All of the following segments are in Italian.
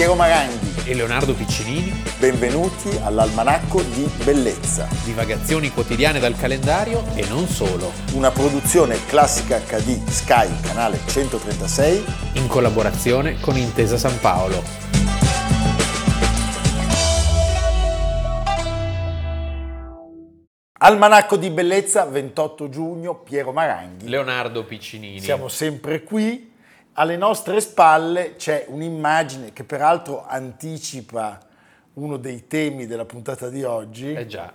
Piero Maranghi e Leonardo Piccinini. Benvenuti all'Almanacco di Bellezza. Divagazioni quotidiane dal calendario e non solo. Una produzione classica HD Sky, canale 136. In collaborazione con Intesa San Paolo. Almanacco di Bellezza, 28 giugno, Piero Maranghi. Leonardo Piccinini. Siamo sempre qui alle nostre spalle c'è un'immagine che peraltro anticipa uno dei temi della puntata di oggi. Eh già.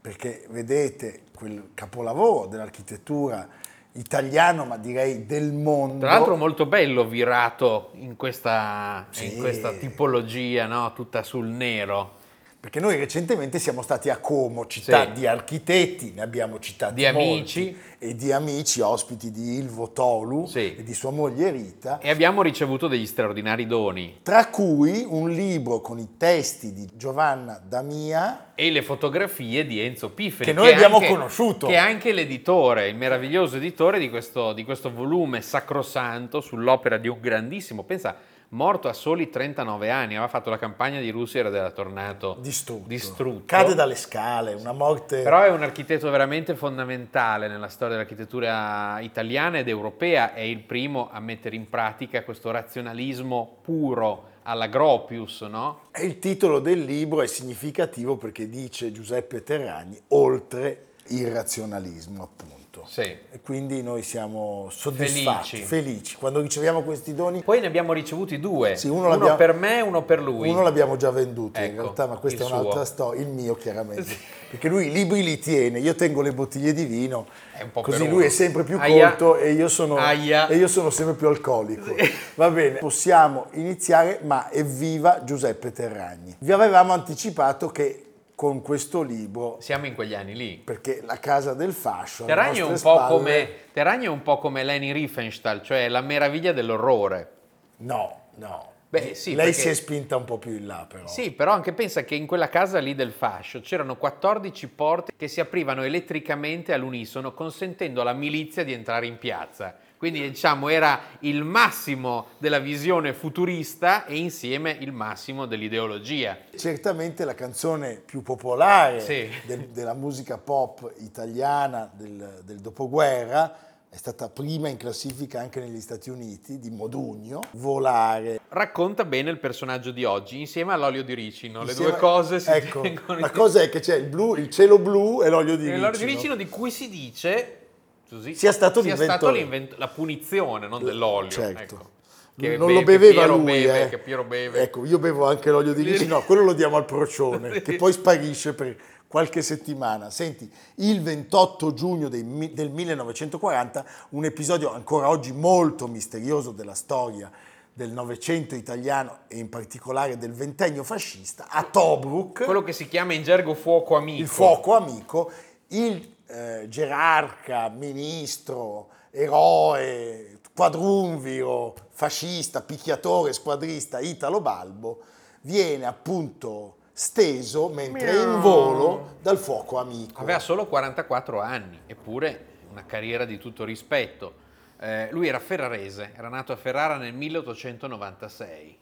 Perché vedete quel capolavoro dell'architettura italiano, ma direi del mondo. Tra l'altro molto bello virato in questa, sì. in questa tipologia, no? tutta sul nero. Perché noi recentemente siamo stati a Como, città sì. di architetti, ne abbiamo citati di molti, amici e di amici, ospiti di Ilvo Tolu sì. e di sua moglie Rita. E abbiamo ricevuto degli straordinari doni. Tra cui un libro con i testi di Giovanna Damia e le fotografie di Enzo Pifferi. Che noi che abbiamo anche, conosciuto. Che è anche l'editore, il meraviglioso editore di questo, di questo volume sacrosanto sull'opera di un grandissimo, pensa morto a soli 39 anni, aveva fatto la campagna di Russia ed era tornato distrutto. distrutto. Cade dalle scale, una morte... Però è un architetto veramente fondamentale nella storia dell'architettura italiana ed europea, è il primo a mettere in pratica questo razionalismo puro alla Gropius, no? Il titolo del libro è significativo perché dice Giuseppe Terragni, oltre il razionalismo appunto. Sì. E quindi noi siamo soddisfatti, felici. felici. Quando riceviamo questi doni. Poi ne abbiamo ricevuti due, sì, uno, uno per me e uno per lui. Uno l'abbiamo già venduto ecco, in realtà, ma questa è un'altra storia, il mio chiaramente. Sì. Perché lui i libri li tiene, io tengo le bottiglie di vino, così lui è sempre più Aia. corto e io, sono, e io sono sempre più alcolico. Sì. Va bene, possiamo iniziare, ma evviva Giuseppe Terragni. Vi avevamo anticipato che con questo libro. Siamo in quegli anni lì. Perché la casa del fascio. Terragni è, un spalle... è un po' come Leni Riefenstahl, cioè la meraviglia dell'orrore. No, no. Beh, sì, Lei perché... si è spinta un po' più in là, però. Sì, però anche pensa che in quella casa lì del fascio c'erano 14 porte che si aprivano elettricamente all'unisono, consentendo alla milizia di entrare in piazza. Quindi diciamo era il massimo della visione futurista e insieme il massimo dell'ideologia. Certamente la canzone più popolare sì. del, della musica pop italiana del, del dopoguerra è stata prima in classifica anche negli Stati Uniti di Modugno, Volare. Racconta bene il personaggio di oggi insieme all'olio di ricino, insieme, le due cose si ecco, La cosa è che c'è il, blu, il cielo blu e l'olio di e ricino. L'olio di ricino di cui si dice così, sia stato, sia stato la punizione, non dell'olio. Certo. Ecco. Che non beve, lo beveva lui, beve, eh. che Piero beve. Ecco, io bevo anche l'olio di ricino, no, quello lo diamo al procione, sì. che poi sparisce per qualche settimana. Senti, il 28 giugno dei, del 1940, un episodio ancora oggi molto misterioso della storia del Novecento italiano e in particolare del ventennio fascista, a Tobruk. Quello che si chiama in gergo fuoco amico. Il fuoco amico, il eh, gerarca, ministro, eroe, quadrumviro, fascista, picchiatore, squadrista Italo Balbo, viene appunto steso mentre è in volo dal fuoco amico. Aveva solo 44 anni, eppure una carriera di tutto rispetto. Eh, lui era ferrarese, era nato a Ferrara nel 1896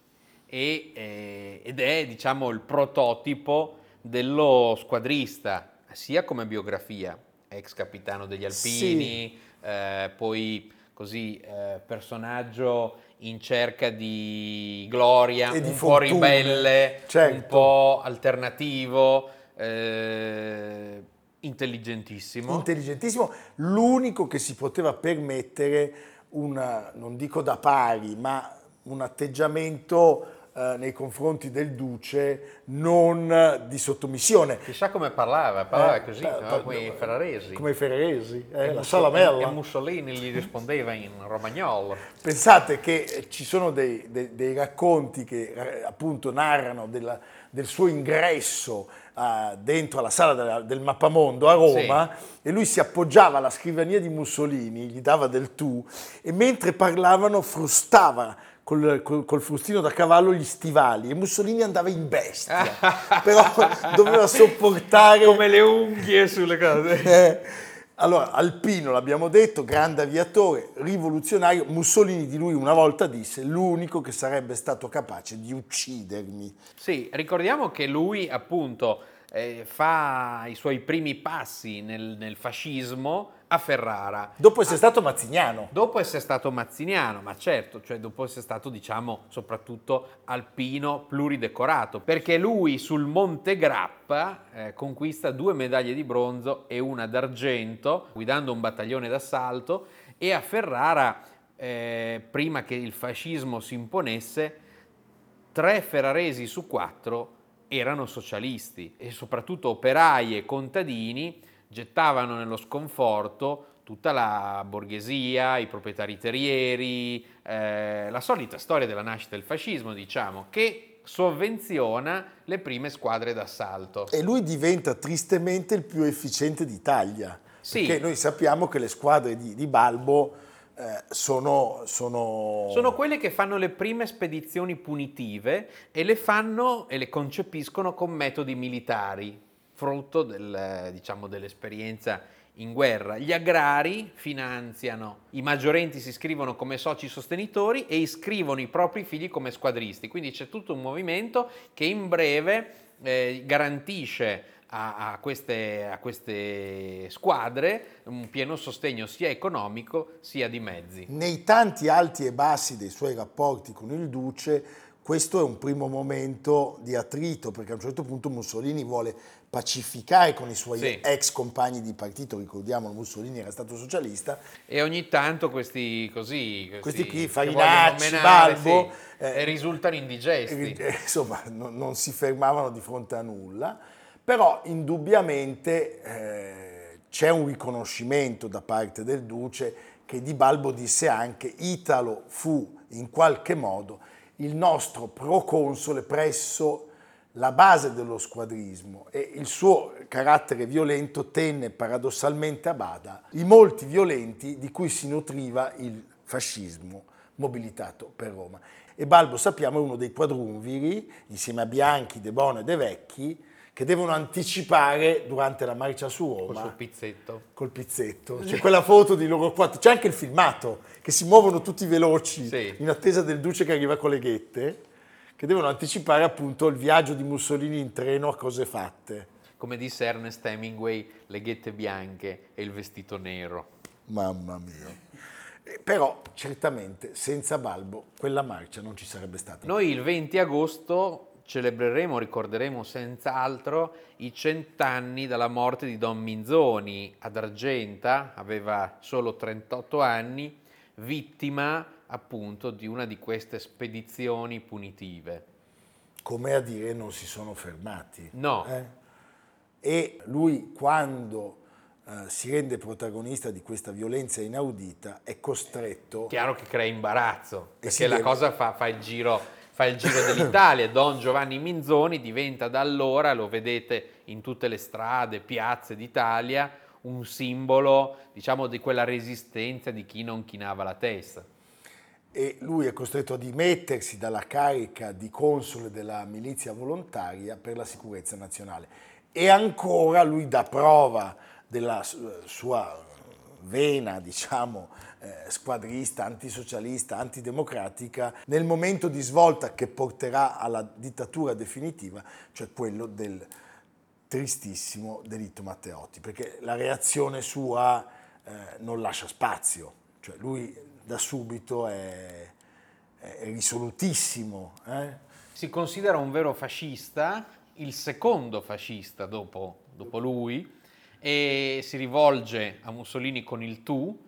e, eh, ed è diciamo il prototipo dello squadrista, sia come biografia, ex capitano degli Alpini, sì. eh, poi così eh, personaggio in cerca di gloria, E di un po' fortune, ribelle, certo. un po' alternativo, eh, intelligentissimo. Intelligentissimo, l'unico che si poteva permettere una, non dico da pari, ma un atteggiamento eh, nei confronti del duce non di sottomissione. Chissà come parlava, parlava Eh, così, pa- no? pa- come i ferraresi. Come i ferraresi, eh, la salamella. E Mussolini gli rispondeva in romagnolo. Pensate che ci sono dei, dei- dei racconti che eh, appunto narrano della- del suo ingresso eh, dentro alla sala della- del mappamondo a Roma e lui si appoggiava alla scrivania di Mussolini, gli dava del tu e mentre parlavano frustava col, col- col frustino da cavallo gli stivali e Mussolini andava in bestia, però doveva sopportare... Come le unghie sulle cose. Allora, Alpino l'abbiamo detto, grande aviatore, rivoluzionario. Mussolini di lui una volta disse l'unico che sarebbe stato capace di uccidermi. Sì, ricordiamo che lui appunto eh, fa i suoi primi passi nel, nel fascismo a Ferrara. Dopo essere stato mazziniano. Dopo essere stato mazziniano, ma certo, cioè dopo essere stato, diciamo, soprattutto alpino pluridecorato, perché lui sul Monte Grappa eh, conquista due medaglie di bronzo e una d'argento, guidando un battaglione d'assalto, e a Ferrara, eh, prima che il fascismo si imponesse, tre ferraresi su quattro erano socialisti e soprattutto operai e contadini gettavano nello sconforto tutta la borghesia, i proprietari terrieri, eh, la solita storia della nascita del fascismo, diciamo, che sovvenziona le prime squadre d'assalto. E lui diventa tristemente il più efficiente d'Italia. Sì. Perché noi sappiamo che le squadre di, di Balbo eh, sono, sono... sono quelle che fanno le prime spedizioni punitive e le fanno e le concepiscono con metodi militari frutto del, diciamo, dell'esperienza in guerra. Gli agrari finanziano, i maggiorenti si iscrivono come soci sostenitori e iscrivono i propri figli come squadristi. Quindi c'è tutto un movimento che in breve eh, garantisce a, a, queste, a, queste, squadre un pieno sostegno sia economico sia di mezzi. Nei tanti alti e bassi dei suoi rapporti con il Duce, questo è un primo momento di attrito, perché a un certo punto Mussolini vuole pacificare con i suoi sì. ex compagni di partito, ricordiamo Mussolini era stato socialista. E ogni tanto questi così, questi, questi qui, Farinacci, Balbo, sì, eh, risultano indigesti. Eh, insomma, no, non si fermavano di fronte a nulla, però indubbiamente eh, c'è un riconoscimento da parte del Duce che di Balbo disse anche Italo fu in qualche modo il nostro proconsole presso la base dello squadrismo e il suo carattere violento tenne paradossalmente a bada i molti violenti di cui si nutriva il fascismo mobilitato per Roma. E Balbo, sappiamo, è uno dei quadrumviri, insieme a Bianchi, De Bono e De Vecchi, che devono anticipare durante la marcia su Roma. Col pizzetto. Col pizzetto. C'è quella foto di loro quattro, c'è anche il filmato, che si muovono tutti veloci sì. in attesa del duce che arriva con le ghette che devono anticipare appunto il viaggio di Mussolini in treno a cose fatte. Come disse Ernest Hemingway, le ghette bianche e il vestito nero. Mamma mia. Eh, però certamente senza Balbo quella marcia non ci sarebbe stata. Noi il 20 agosto celebreremo, ricorderemo senz'altro i cent'anni dalla morte di Don Minzoni ad Argenta, aveva solo 38 anni, vittima appunto di una di queste spedizioni punitive. Come a dire non si sono fermati. No. Eh? E lui quando eh, si rende protagonista di questa violenza inaudita è costretto... Chiaro che crea imbarazzo, perché la deve... cosa fa, fa, il giro, fa il giro dell'Italia. Don Giovanni Minzoni diventa da allora, lo vedete in tutte le strade, piazze d'Italia, un simbolo diciamo di quella resistenza di chi non chinava la testa e lui è costretto a dimettersi dalla carica di console della milizia volontaria per la sicurezza nazionale. E ancora lui dà prova della sua vena, diciamo, eh, squadrista, antisocialista, antidemocratica, nel momento di svolta che porterà alla dittatura definitiva, cioè quello del tristissimo delitto Matteotti, perché la reazione sua eh, non lascia spazio, cioè lui da subito è, è risolutissimo. Eh? Si considera un vero fascista, il secondo fascista dopo, dopo lui, e si rivolge a Mussolini con il tu,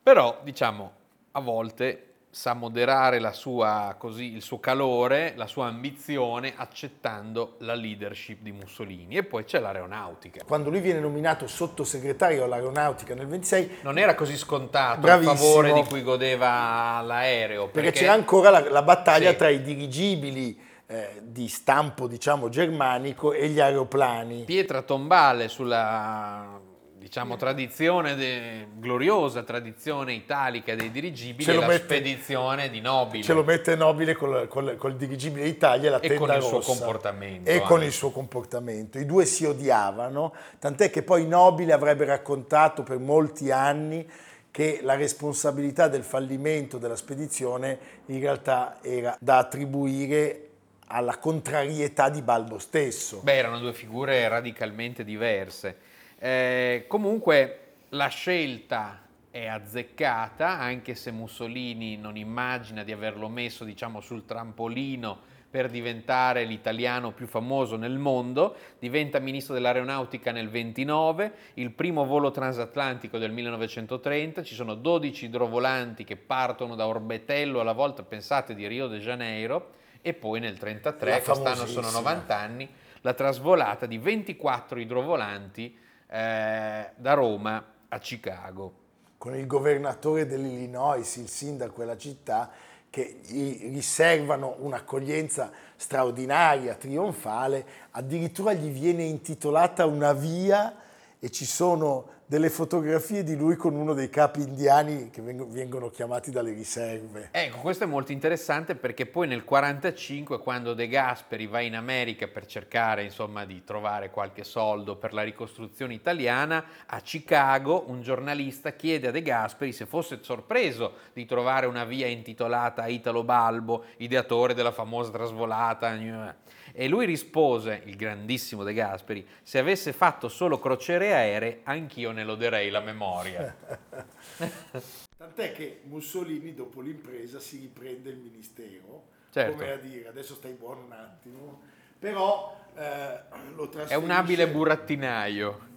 però diciamo a volte sa moderare sua, così, il suo calore, la sua ambizione, accettando la leadership di Mussolini. E poi c'è l'aeronautica. Quando lui viene nominato sottosegretario all'aeronautica nel 26... Non era così scontato Bravissimo. il favore di cui godeva l'aereo. Perché, perché c'era ancora la, la battaglia sì. tra i dirigibili eh, di stampo, diciamo, germanico e gli aeroplani. Pietra tombale sulla diciamo, tradizione, de, gloriosa tradizione italica dei dirigibili ce la mette, spedizione di Nobile. Ce lo mette Nobile col, col, col dirigibile Italia e la e con il suo comportamento. E anche. con il suo comportamento. I due si odiavano, tant'è che poi Nobile avrebbe raccontato per molti anni che la responsabilità del fallimento della spedizione in realtà era da attribuire alla contrarietà di Balbo stesso. Beh, erano due figure radicalmente diverse. Eh, comunque la scelta è azzeccata, anche se Mussolini non immagina di averlo messo diciamo, sul trampolino per diventare l'italiano più famoso nel mondo, diventa ministro dell'aeronautica nel 29, il primo volo transatlantico del 1930, ci sono 12 idrovolanti che partono da Orbetello alla volta, pensate, di Rio de Janeiro, e poi nel 1933, quest'anno sono 90 anni, la trasvolata di 24 idrovolanti eh, da Roma a Chicago. Con il governatore dell'Illinois, il sindaco della città, che gli riservano un'accoglienza straordinaria, trionfale, addirittura gli viene intitolata una via e ci sono delle fotografie di lui con uno dei capi indiani che vengono chiamati dalle riserve. Ecco, questo è molto interessante perché poi nel 1945, quando De Gasperi va in America per cercare insomma, di trovare qualche soldo per la ricostruzione italiana, a Chicago un giornalista chiede a De Gasperi se fosse sorpreso di trovare una via intitolata Italo Balbo, ideatore della famosa trasvolata. E lui rispose, il grandissimo De Gasperi, se avesse fatto solo crociere aeree, anch'io ne loderei la memoria. Tant'è che Mussolini, dopo l'impresa, si riprende il ministero, certo. come a dire, adesso stai buono un attimo, però eh, lo trasferisce... È un abile burattinaio.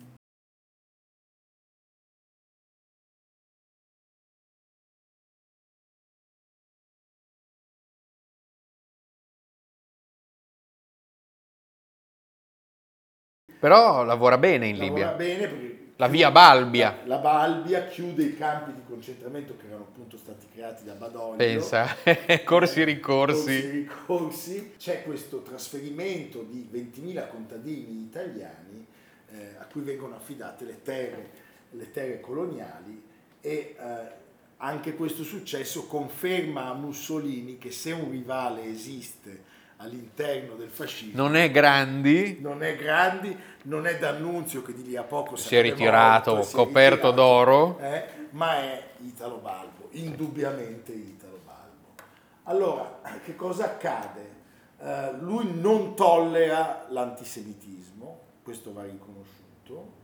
Però lavora bene in lavora Libia. Bene perché la via Balbia. La, la, Balbia chiude i campi di concentramento che erano appunto stati creati da Badoglio. Pensa, corsi e ricorsi. Corsi ricorsi. C'è questo trasferimento di 20.000 contadini italiani eh, a cui vengono affidate le terre, le terre coloniali e eh, anche questo successo conferma a Mussolini che se un rivale esiste all'interno del fascismo. Non è Grandi. Non è Grandi, non è D'Annunzio che di lì a poco si è ritirato, morto, coperto ritirato, d'oro. Eh, ma è Italo Balbo, indubbiamente Italo Balbo. Allora, che cosa accade? Uh, lui non tollera l'antisemitismo, questo va riconosciuto,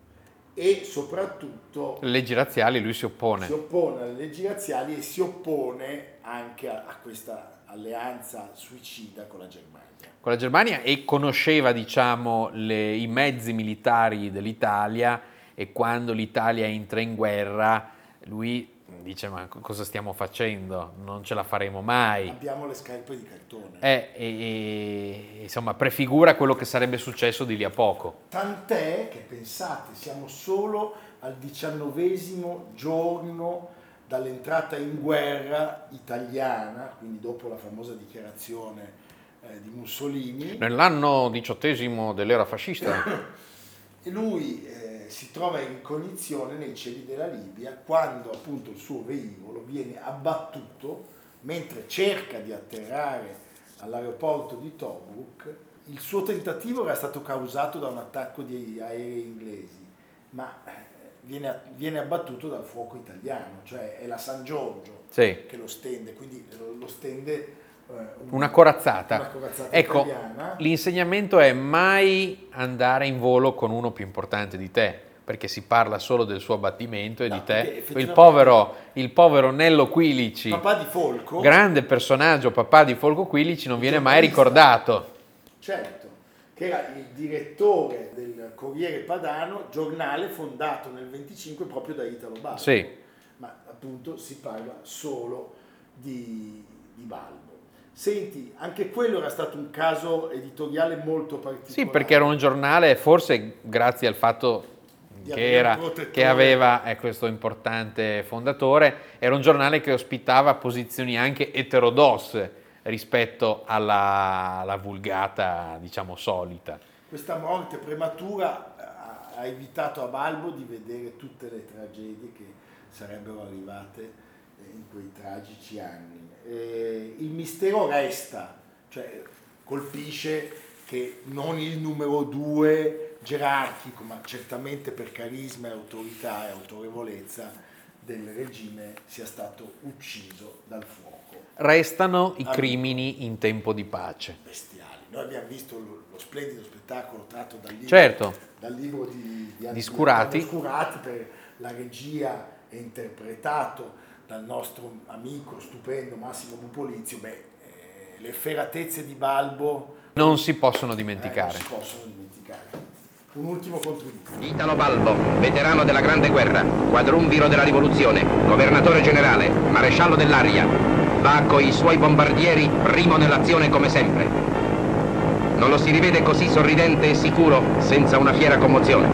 e soprattutto... Le leggi razziali lui si oppone. Si oppone alle leggi razziali e si oppone anche a, a questa alleanza suicida con la Germania. Con la Germania e conosceva diciamo, le, i mezzi militari dell'Italia e quando l'Italia entra in guerra lui dice ma cosa stiamo facendo? Non ce la faremo mai. Abbiamo le scarpe di cartone. Eh, e, e, insomma prefigura quello che sarebbe successo di lì a poco. Tant'è che pensate, siamo solo al diciannovesimo giorno dall'entrata in guerra italiana, quindi dopo la famosa dichiarazione eh, di Mussolini. Nell'anno diciottesimo dell'era fascista. e lui eh, si trova in cognizione nei cieli della Libia quando appunto il suo velivolo viene abbattuto mentre cerca di atterrare all'aeroporto di Tobruk. Il suo tentativo era stato causato da un attacco di aerei inglesi, ma eh, viene, viene, abbattuto dal fuoco italiano, cioè è la San Giorgio sì. che lo stende, quindi lo stende eh, una, una, corazzata. Una corazzata ecco, italiana. l'insegnamento è mai andare in volo con uno più importante di te, perché si parla solo del suo abbattimento e no, di te. Il povero, il povero, Nello Quilici, papà di Folco, grande personaggio, papà di Folco Quilici, non viene mai ricordato. Certo che era il direttore del Corriere Padano, giornale fondato nel 25 proprio da Italo Balbo. Sì. Ma appunto si parla solo di, di Balbo. Senti, anche quello era stato un caso editoriale molto particolare. Sì, perché era un giornale, forse grazie al fatto che, era, che, aveva eh, questo importante fondatore, era un giornale che ospitava posizioni anche eterodosse rispetto alla, alla vulgata, diciamo, solita. Questa morte prematura ha evitato a Balbo di vedere tutte le tragedie che sarebbero arrivate eh, in quei tragici anni. E il mistero resta, cioè colpisce che non il numero due gerarchico, ma certamente per carisma e autorità e autorevolezza del regime sia stato ucciso dal fuoco. Restano i crimini in tempo di pace. Bestiali. Noi abbiamo visto lo, lo splendido spettacolo tratto dal libro, certo. dal libro di, di, di Scurati. Scurati per la regia e interpretato dal nostro amico stupendo Massimo Bupolizio. Beh, eh, le efferatezze di Balbo non si possono dimenticare. Eh, non si possono dimenticare. Un ultimo contributo. Italo Balbo, veterano della Grande Guerra, quadrumviro della rivoluzione, governatore generale, maresciallo dell'aria, va coi suoi bombardieri primo nell'azione come sempre. Non lo si rivede così sorridente e sicuro senza una fiera commozione.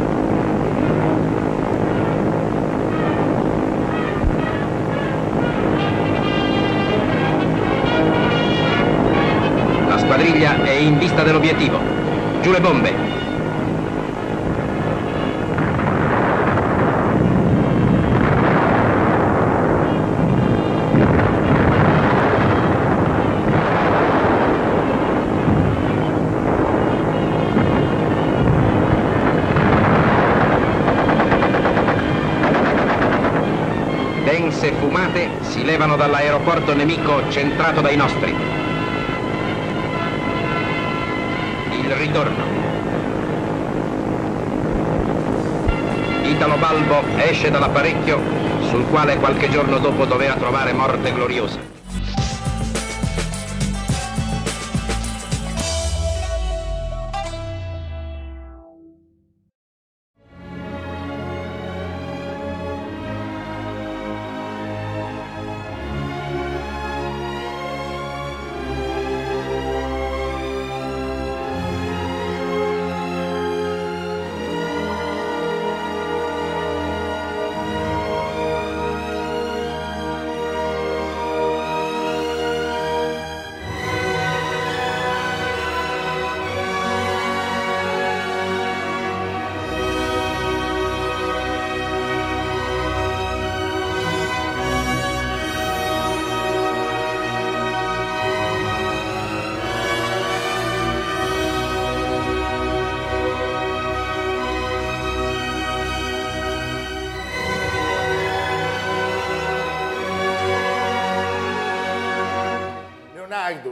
La squadriglia è in vista dell'obiettivo. Giù le bombe, levano dall'aeroporto nemico centrato dai nostri. Il ritorno. Italo Balbo esce dall'apparecchio sul quale qualche giorno dopo doveva trovare morte gloriosa.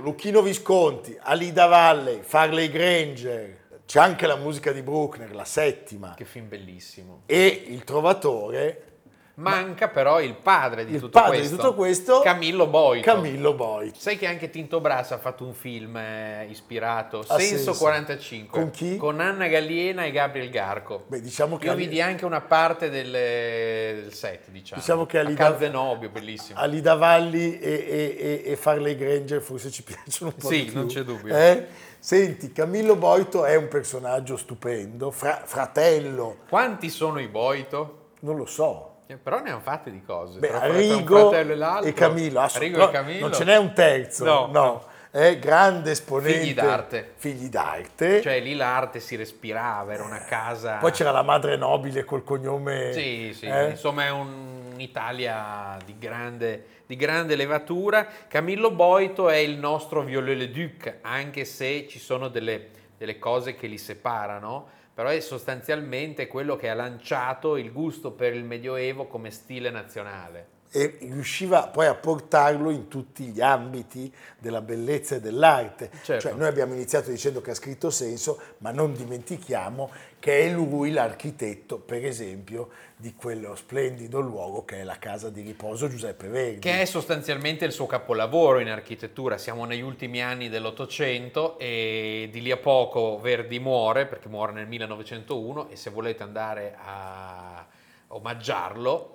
Lucchino Visconti, Alida Valley, Farley Granger, c'è anche la musica di Bruckner, la settima. Che film bellissimo. E il Trovatore. Manca però il padre di, il tutto, padre questo, di tutto questo, Camillo Boito. Camillo Boito. Sai che anche Tinto Brass ha fatto un film eh, ispirato, Ha Senso, senso. 45. Con chi? Con Anna Galliena e Gabriel Garco. Beh, diciamo che Io vidi anche una parte del, del set, diciamo. Diciamo che a Alida- Calzenobio, bellissimo. Alida Valli e, e- e- e Farley Granger forse ci piacciono un po' Sì, di più. non c'è dubbio. Eh? Senti, Camillo Boito è un personaggio stupendo, fra- fratello, Quanti sono i Boito? non lo so. Eh, Però ne hanno fatte di cose. Beh, Tra- e e Camillo, no, e Camillo. non ce n'è un terzo, No. no. È grande esponente. Figli d'arte. Figli d'arte. Cioè lì l'arte si respirava, era una casa... Poi c'era la madre nobile col cognome. Sì, sì, eh? insomma è un'Italia di grande, di grande levatura. Camillo Boito è il nostro Viollet-le-Duc, anche se ci sono delle, delle cose che li separano, però è sostanzialmente quello che ha lanciato il gusto per il Medioevo come stile nazionale. E riusciva poi a portarlo in tutti gli ambiti della bellezza e dell'arte. Certo. Cioè noi abbiamo iniziato dicendo che ha scritto senso, ma non dimentichiamo che è lui l'architetto, per esempio, di quello splendido luogo che è la casa di riposo Giuseppe Verdi. Che è sostanzialmente il suo capolavoro in architettura. Siamo negli ultimi anni dell'Ottocento e di lì a poco Verdi muore, perché muore nel 1901 e se volete andare a omaggiarlo,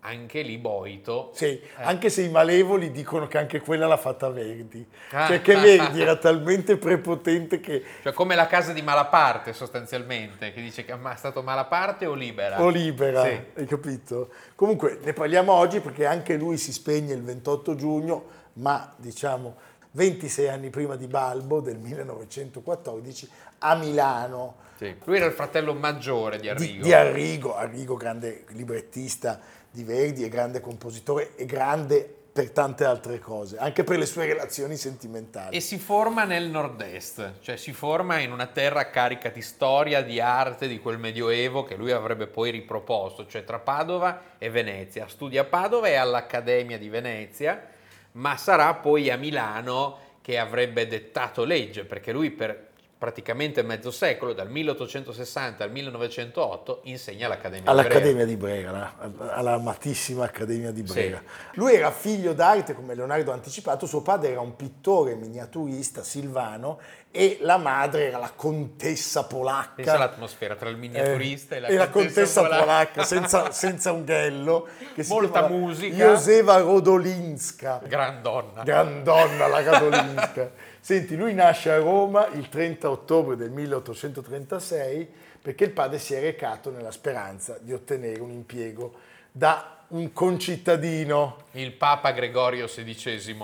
anche lì Boito. Sì, anche se i malevoli dicono che anche quella l'ha fatta Verdi. Ah. Cioè che Verdi era talmente prepotente che Cioè come la casa di Malaparte sostanzialmente, che dice che è stato Malaparte o Libera? o libera, Sì. hai capito? Comunque ne parliamo oggi perché anche lui si spegne il 28 giugno, ma diciamo 26 anni prima di Balbo del 1914 a Milano. Sì. Lui era il fratello maggiore di Arrigo. Di, di Arrigo, Arrigo grande librettista di Verdi e grande compositore e grande per tante altre cose, anche per le sue relazioni sentimentali. E si forma nel nord-est, cioè si forma in una terra carica di storia, di arte, di quel medioevo che lui avrebbe poi riproposto, cioè tra Padova e Venezia. Studia a Padova e all'Accademia di Venezia, ma sarà poi a Milano che avrebbe dettato legge, perché lui per praticamente mezzo secolo, dal 1860 al 1908, insegna all'Accademia, all'Accademia di Brera, all'amatissima Accademia di Brera. Sì. Lui era figlio d'arte, come Leonardo ha anticipato, suo padre era un pittore miniaturista silvano e la madre era la contessa polacca. Pensa l'atmosfera tra il miniaturista eh, e la, e contessa, la contessa polacca, polacca senza, senza, un ghello. Che Molta musica. Josefa Rodolinska. Grandonna. Grandonna la Rodolinska. Senti, lui nasce a Roma il 30 ottobre del 1836 perché il padre si è recato nella speranza di ottenere un impiego da un concittadino. Il Papa Gregorio XVI.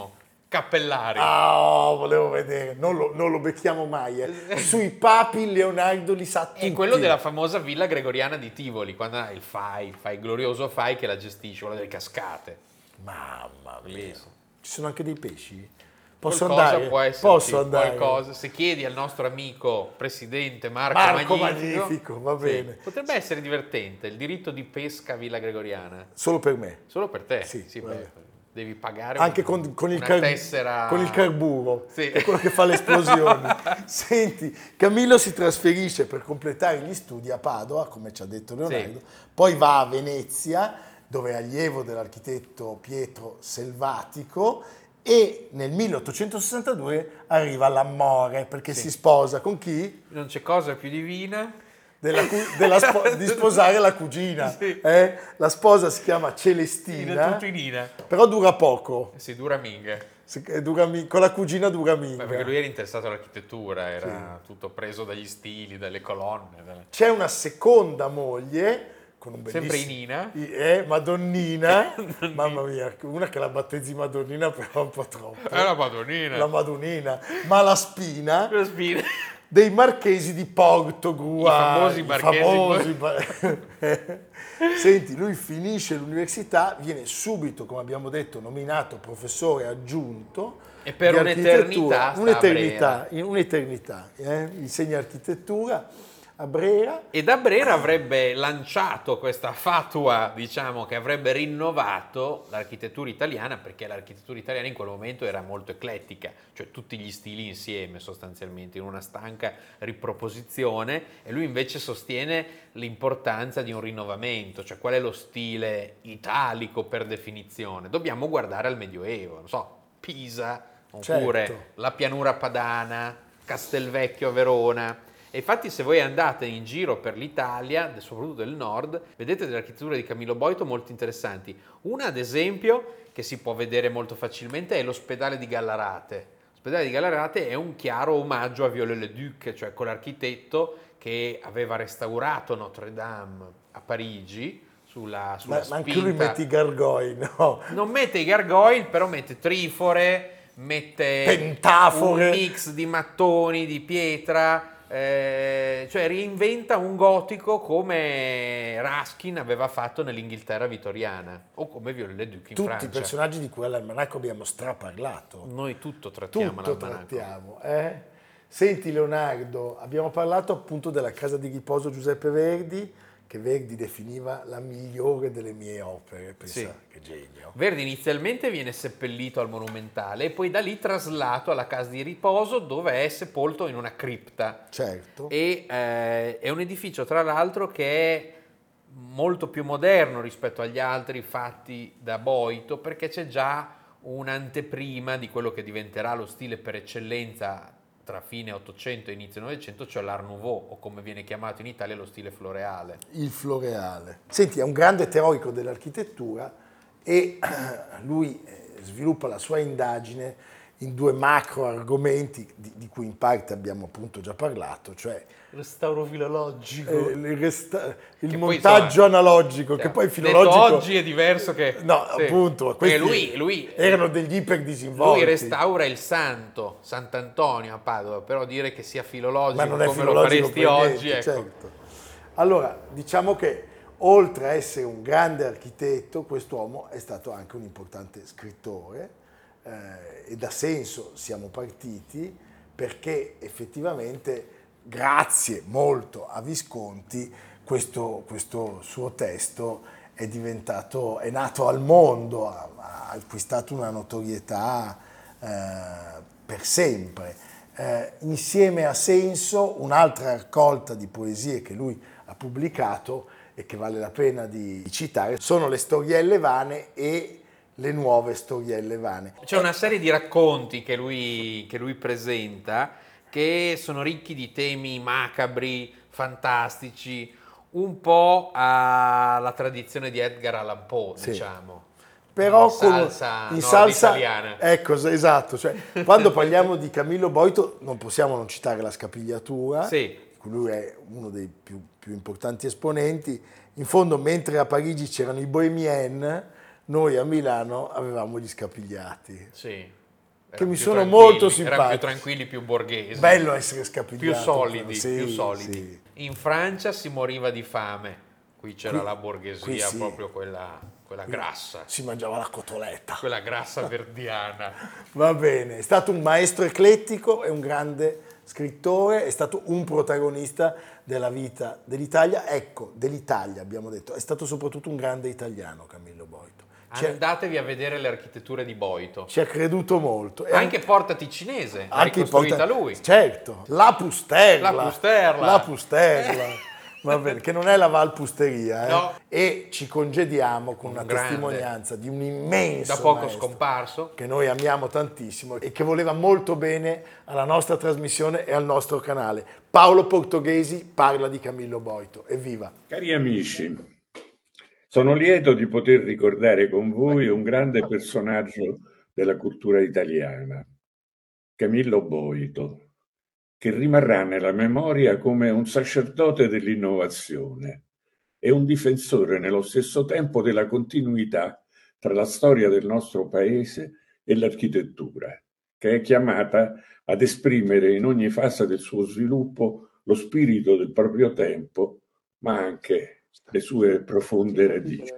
Cappellari. Ah, oh, volevo vedere, non lo, non lo becchiamo mai. Eh. Sui papi Leonardo li sa tutti. E quello della famosa villa gregoriana di Tivoli, quando ha il FAI, il FAI glorioso FAI che la gestisce, quello delle cascate. Mamma mia. Ci sono anche dei pesci? Posso andare? può essere Posso andare. qualcosa. Se chiedi al nostro amico presidente Marco, Marco Magnifico, Magnifico va bene. Sì, potrebbe essere divertente il diritto di pesca a Villa Gregoriana. Solo per me. Solo per te? Sì, sì devi pagare anche un, con, con, il car- tessera... con il carburo, sì. è quello che fa le esplosioni. Senti, Camillo si trasferisce per completare gli studi a Padova, come ci ha detto Leonardo, sì. poi va a Venezia, dove è allievo dell'architetto Pietro Selvatico e nel 1862 arriva l'amore perché sì. si sposa con chi? Non c'è cosa più divina della, della spo, di sposare la cugina. Sì. Eh? La sposa si chiama Celestina, però dura poco. Si dura minga. Dura, con la cugina dura minga. perché lui era interessato all'architettura, era sì. tutto preso dagli stili, dalle colonne. Dalle... C'è una seconda moglie con un bellissimo... Sempre Nina. Eh, Madonnina. Mamma mia, una che la battezzi Madonnina però un po' troppo. È la Madonnina. La Madonnina. Ma la Spina. La Spina. Dei marchesi di Porto Grua. I famosi marchesi. Famosi... Senti, lui finisce l'università, viene subito, come abbiamo detto, nominato professore aggiunto. E per un'eternità. Un'eternità, un'eternità. Eh? Insegna architettura a Brera. E da Brera avrebbe lanciato questa fatua, diciamo, che avrebbe rinnovato l'architettura italiana, perché l'architettura italiana in quel momento era molto eclettica, cioè tutti gli stili insieme sostanzialmente, in una stanca riproposizione, e lui invece sostiene l'importanza di un rinnovamento, cioè qual è lo stile italico per definizione. Dobbiamo guardare al Medioevo, non so, Pisa, oppure certo. la pianura padana, Castelvecchio a Verona e infatti se voi andate in giro per l'Italia, soprattutto del nord, vedete delle architetture di Camillo Boito molto interessanti. Una ad esempio che si può vedere molto facilmente è l'ospedale di Gallarate. L'ospedale di Gallarate è un chiaro omaggio a Viollet-le-Duc, cioè quell'architetto che aveva restaurato Notre Dame a Parigi, sulla, sulla ma, ma, anche lui mette i gargoyle, no? Non mette i gargoyle, però mette trifore, mette Pentafore. un mix di mattoni, di pietra, eh, cioè reinventa un gotico come Raskin aveva fatto nell'Inghilterra vittoriana o come Viollet-le-Duc in Tutti Francia. i personaggi di cui all'almanacco abbiamo straparlato. Noi tutto trattiamo Tutto trattiamo, eh? Senti Leonardo, abbiamo parlato appunto della casa di riposo Giuseppe Verdi, che Verdi definiva la migliore delle mie opere, pensa sì. che genio. Verdi inizialmente viene seppellito al Monumentale e poi da lì traslato alla casa di riposo dove è sepolto in una cripta. Certo. E eh, è un edificio tra l'altro che è molto più moderno rispetto agli altri fatti da Boito perché c'è già un'anteprima di quello che diventerà lo stile per eccellenza tra fine 800 e inizio 900, cioè l'Art Nouveau, o come viene chiamato in Italia lo stile floreale. Il floreale. Senti, è un grande teorico dell'architettura e lui eh, sviluppa la sua indagine in due macro argomenti di, di, cui in parte abbiamo appunto già parlato, cioè restauro filologico, eh, il, resta- il montaggio poi, analogico, cioè, che poi filologico oggi è diverso che no, sì. appunto, questi lui, lui, erano degli iperdisinvolti. Lui restaura il santo Sant'Antonio a Padova, però dire che sia filologico Ma non è come filologico lo faresti oggi, ecco. certo. Allora, diciamo che oltre a essere un grande architetto, quest'uomo è stato anche un importante scrittore eh, e da senso siamo partiti perché effettivamente grazie molto a Visconti questo, questo suo testo è diventato, è nato al mondo, ha, ha acquistato una notorietà eh, per sempre. Eh, insieme a Senso, un'altra raccolta di poesie che lui ha pubblicato e che vale la pena di citare, sono le storielle vane e le nuove storielle vane. C'è una serie di racconti che lui, che lui presenta che sono ricchi di temi macabri, fantastici, un po' alla tradizione di Edgar Allan Poe, sì. diciamo. Però in salsa, in salsa italiana. Ecco, esatto. Cioè, quando parliamo di Camillo Boito non possiamo non citare la scapigliatura, sì. lui è uno dei più, più importanti esponenti. In fondo, mentre a Parigi c'erano i bohemien, noi a Milano avevamo gli scapigliati. Sì. Che mi sono molto simpatici. Erano più tranquilli, più borghesi. Bello essere scapigliati. Più solidi, sì, più solidi. Sì. In Francia si moriva di fame. Qui c'era qui, la borghesia, sì. proprio quella, quella grassa. Si mangiava la cotoletta. Quella grassa verdiana. Va bene, è stato un maestro eclettico e un grande scrittore, è stato un protagonista della vita dell'Italia. Ecco, dell'Italia abbiamo detto, è stato soprattutto un grande italiano Camillo Boito. Andatevi a vedere le architetture di Boito. Ci ha creduto molto. E anche, anche Porta Ticinese, l'ha ricostruita porta... lui. Certo, la Pusterla. La Pusterla. La Pusterla. Va bene, che non è la Valpusteria, eh? no. e ci congediamo con un una grande. testimonianza di un immenso da poco scomparso che noi amiamo tantissimo e che voleva molto bene alla nostra trasmissione e al nostro canale. Paolo Portoghesi parla di Camillo Boito. Evviva! Cari amici, sono lieto di poter ricordare con voi un grande personaggio della cultura italiana, Camillo Boito, che rimarrà nella memoria come un sacerdote dell'innovazione e un difensore nello stesso tempo della continuità tra la storia del nostro paese e l'architettura, che è chiamata ad esprimere in ogni fase del suo sviluppo lo spirito del proprio tempo, ma anche le sue profonde radici.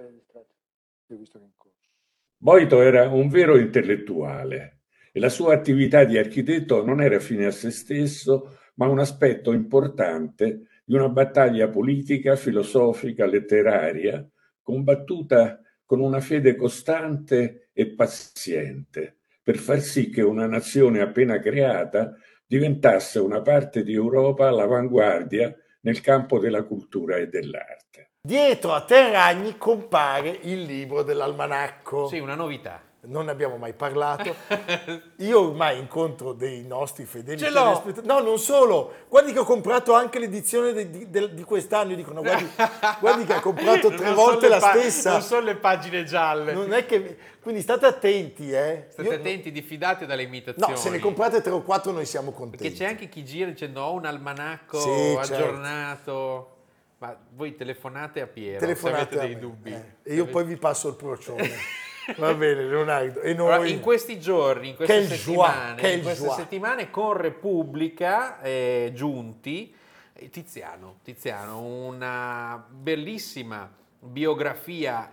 Boito era un vero intellettuale e la sua attività di architetto non era fine a se stesso, ma un aspetto importante di una battaglia politica, filosofica, letteraria, combattuta con una fede costante e paziente, per far sì che una nazione appena creata diventasse una parte di Europa all'avanguardia nel campo della cultura e dell'arte. Dietro a Terragni compare il libro dell'almanacco. Sì, una novità. Non ne abbiamo mai parlato. Io ormai incontro dei nostri fedeli Ce l'ho. No, non solo. Guardi che ho comprato anche l'edizione di, di, di quest'anno. Dicono, guardi, guardi che ha comprato tre volte la pa- stessa. Non sono le pagine gialle. Non è che... Quindi state attenti, eh. State Io... attenti, diffidate dalle imitazioni. No, se ne comprate tre o quattro noi siamo contenti. Perché c'è anche chi gira dicendo ho un almanacco sì, certo. aggiornato. Certo. Ma voi telefonate a Piero telefonate se avete dei dubbi. Eh. E io poi vi passo il procione. Va bene, Leonardo. E noi... Allora, in questi giorni, in queste, settimane, joie, in queste settimane, con Repubblica eh, giunti eh, Tiziano, Tiziano, una bellissima biografia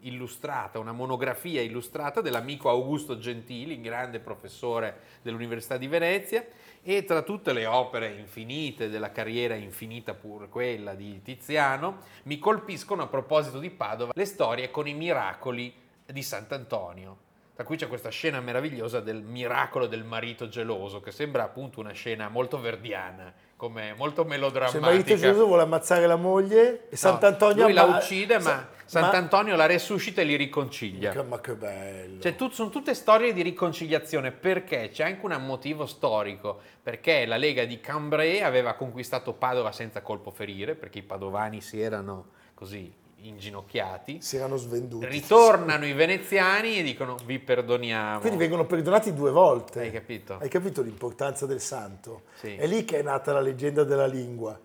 illustrata, una monografia illustrata dell'amico Augusto Gentili, grande professore dell'Università di Venezia, e tra tutte le opere infinite della carriera infinita pure quella di Tiziano, mi colpiscono a proposito di Padova le storie con i miracoli di Sant'Antonio. Tra cui c'è questa scena meravigliosa del miracolo del marito geloso, che sembra appunto una scena molto verdiana, come molto melodrammatica. Se il marito geloso vuole ammazzare la moglie e Sant'Antonio... No, lui la uccide, ma Sant'Antonio ma... la resuscita e li riconcilia. Ma che bello! Cioè, tut, sono tutte storie di riconciliazione, perché c'è anche un motivo storico, perché la Lega di Cambrai aveva conquistato Padova senza colpo ferire, perché i padovani si erano così inginocchiati. Si erano svenduti. Ritornano i veneziani e dicono vi perdoniamo. Quindi vengono perdonati due volte. Hai capito? Hai capito l'importanza del santo? Sì. È lì che è nata la leggenda della lingua.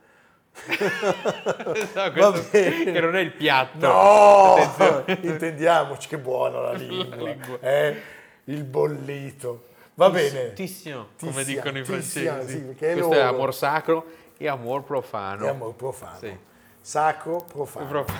No, questo- che non è il piatto. No! Attenzione. Intendiamoci che buona la lingua. lingua. Eh? Il bollito. Va bene. Tissimo, come dicono i francesi. sì, è Questo è loro. amor sacro e amor profano. È amor profano. Sì. Sacro, profano. Profano.